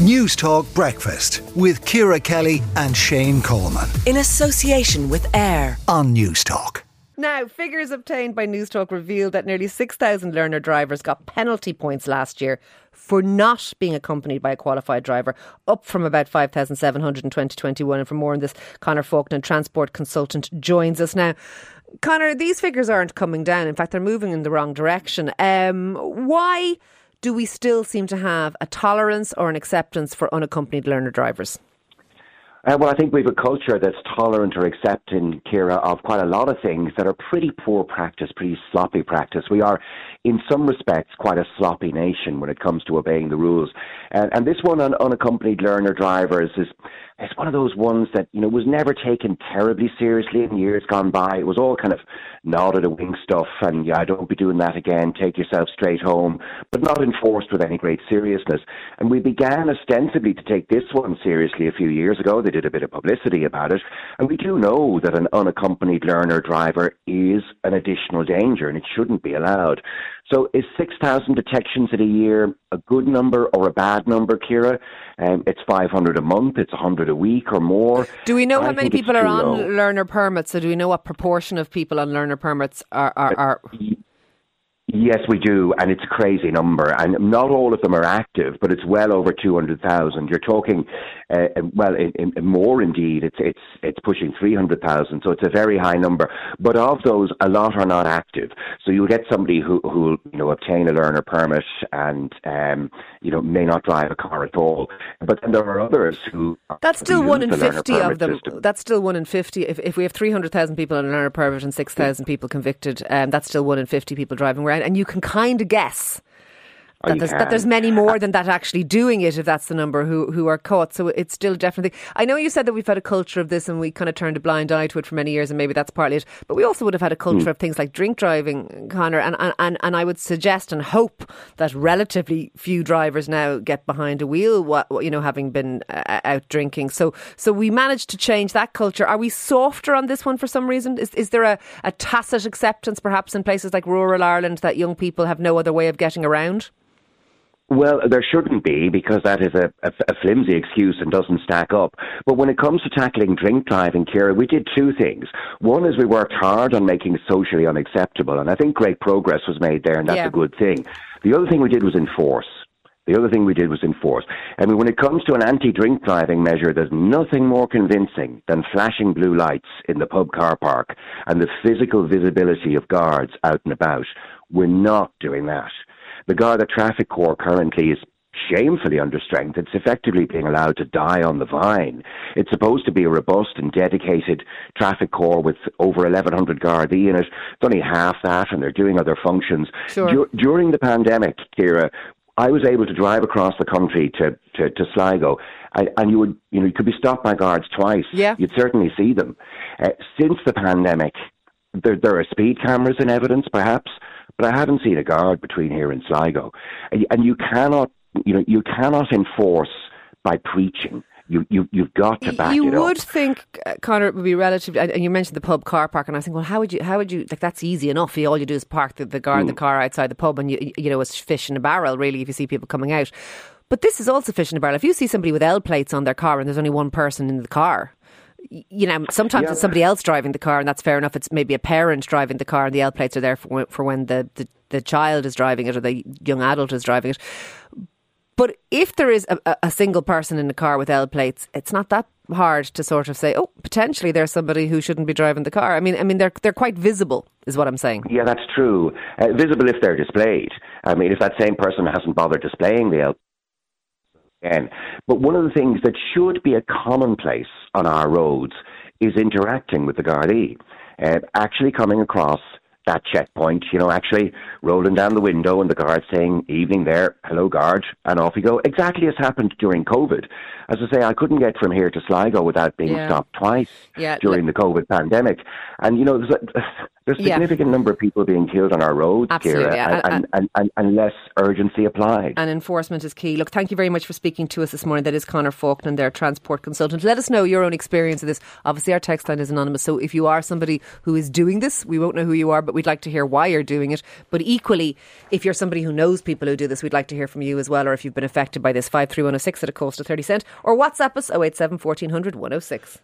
Newstalk Breakfast with Ciara Kelly and Shane Coleman. In association with AIR on Newstalk. Now, figures obtained by Newstalk revealed that nearly 6,000 learner drivers got penalty points last year for not being accompanied by a qualified driver, up from about 5,700 in 2021. And for more on this, Conor Faulkner, transport consultant, joins us now. Conor, these figures aren't coming down. In fact, they're moving in the wrong direction. Um, why? Do we still seem to have a tolerance or an acceptance for unaccompanied learner drivers? Uh, well, I think we have a culture that's tolerant or accepting, Ciara, of quite a lot of things that are pretty poor practice, pretty sloppy practice. We are, in some respects, quite a sloppy nation when it comes to obeying the rules. And, and this one on unaccompanied learner drivers is it's one of those ones that you know was never taken terribly seriously in years gone by. It was all kind of nodded a wing stuff, and yeah, don't be doing that again. Take yourself straight home, but not enforced with any great seriousness. And we began ostensibly to take this one seriously a few years ago. They did a bit of publicity about it, and we do know that an unaccompanied learner driver is an additional danger, and it shouldn't be allowed. So is 6,000 detections in a year a good number or a bad number, Ciara? Um, it's 500 a month, it's 100 a week or more. Do we know I how many people are on low. learner permits? So do we know what proportion of people on learner permits are... are, are... Yes, we do, and it's a crazy number. And not all of them are active, but it's well over two hundred thousand. You're talking, uh, well, in, in, more indeed. It's it's it's pushing three hundred thousand, so it's a very high number. But of those, a lot are not active. So you'll get somebody who who you know obtain a learner permit and um, you know may not drive a car at all. But then there are others who that's still one in fifty of them. System. That's still one in fifty. If if we have three hundred thousand people on a learner permit and six thousand people convicted, um, that's still one in fifty people driving around and you can kind of guess that there's, that there's, many more than that actually doing it, if that's the number who who are caught. So it's still definitely. I know you said that we've had a culture of this, and we kind of turned a blind eye to it for many years, and maybe that's partly it. But we also would have had a culture mm. of things like drink driving, Conor, and, and and I would suggest and hope that relatively few drivers now get behind a wheel, you know, having been uh, out drinking. So so we managed to change that culture. Are we softer on this one for some reason? Is is there a, a tacit acceptance, perhaps, in places like rural Ireland that young people have no other way of getting around? Well, there shouldn't be because that is a, a, a, flimsy excuse and doesn't stack up. But when it comes to tackling drink driving, Ciara, we did two things. One is we worked hard on making it socially unacceptable, and I think great progress was made there, and that's yeah. a good thing. The other thing we did was enforce. The other thing we did was enforce. I mean, when it comes to an anti-drink driving measure, there's nothing more convincing than flashing blue lights in the pub car park and the physical visibility of guards out and about. We're not doing that. The Garda Traffic Corps currently is shamefully understrength. It's effectively being allowed to die on the vine. It's supposed to be a robust and dedicated traffic corps with over 1,100 Gardaí in it. It's only half that, and they're doing other functions. Sure. Dur- during the pandemic, Ciara, I was able to drive across the country to, to, to Sligo, and, and you would, you know, you could be stopped by guards twice. Yeah. You'd certainly see them. Uh, since the pandemic, there, there are speed cameras in evidence, perhaps, but I haven't seen a guard between here and Sligo. And you cannot, you know, you cannot enforce by preaching. You, you, you've got to back you it up. You would think, uh, Conor, it would be relatively. And you mentioned the pub car park, and I think, well, how would you? How would you? Like that's easy enough. All you do is park the, the guard mm. the car outside the pub, and you you know it's fish in a barrel. Really, if you see people coming out. But this is also fish in a barrel. If you see somebody with L plates on their car and there's only one person in the car, you know, sometimes yeah. it's somebody else driving the car, and that's fair enough. It's maybe a parent driving the car, and the L plates are there for, for when the, the, the child is driving it or the young adult is driving it. But if there is a, a single person in the car with L plates, it's not that hard to sort of say, oh, potentially there's somebody who shouldn't be driving the car. I mean, I mean, they're they're quite visible, is what I'm saying. Yeah, that's true. Uh, visible if they're displayed. I mean, if that same person hasn't bothered displaying the L again. But one of the things that should be a commonplace on our roads is interacting with the Gardaí. Uh, actually coming across that checkpoint, you know, actually rolling down the window and the guard saying, evening there, hello guard, and off you go. Exactly as happened during COVID. As I say, I couldn't get from here to Sligo without being yeah. stopped twice yeah. during the COVID pandemic. And, you know, there's a, there's a significant yeah. number of people being killed on our roads, Absolutely. And, and, and, and, less urgency applied. And enforcement is key. Look, thank you very much for speaking to us this morning. That is Conor Faulkner, their transport consultant. Let us know your own experience of this. Obviously, our text line is anonymous, so if you are somebody who is doing this, we won't know who you are, but we We'd like to hear why you're doing it. But equally, if you're somebody who knows people who do this, we'd like to hear from you as well. Or if you've been affected by this, 53106 at a cost of 30 cent. Or WhatsApp us 087 1400 106.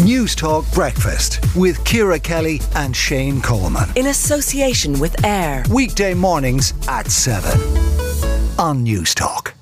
Newstalk Breakfast with Ciara Kelly and Shane Coleman. In association with AIR. Weekday mornings at 7 on Newstalk.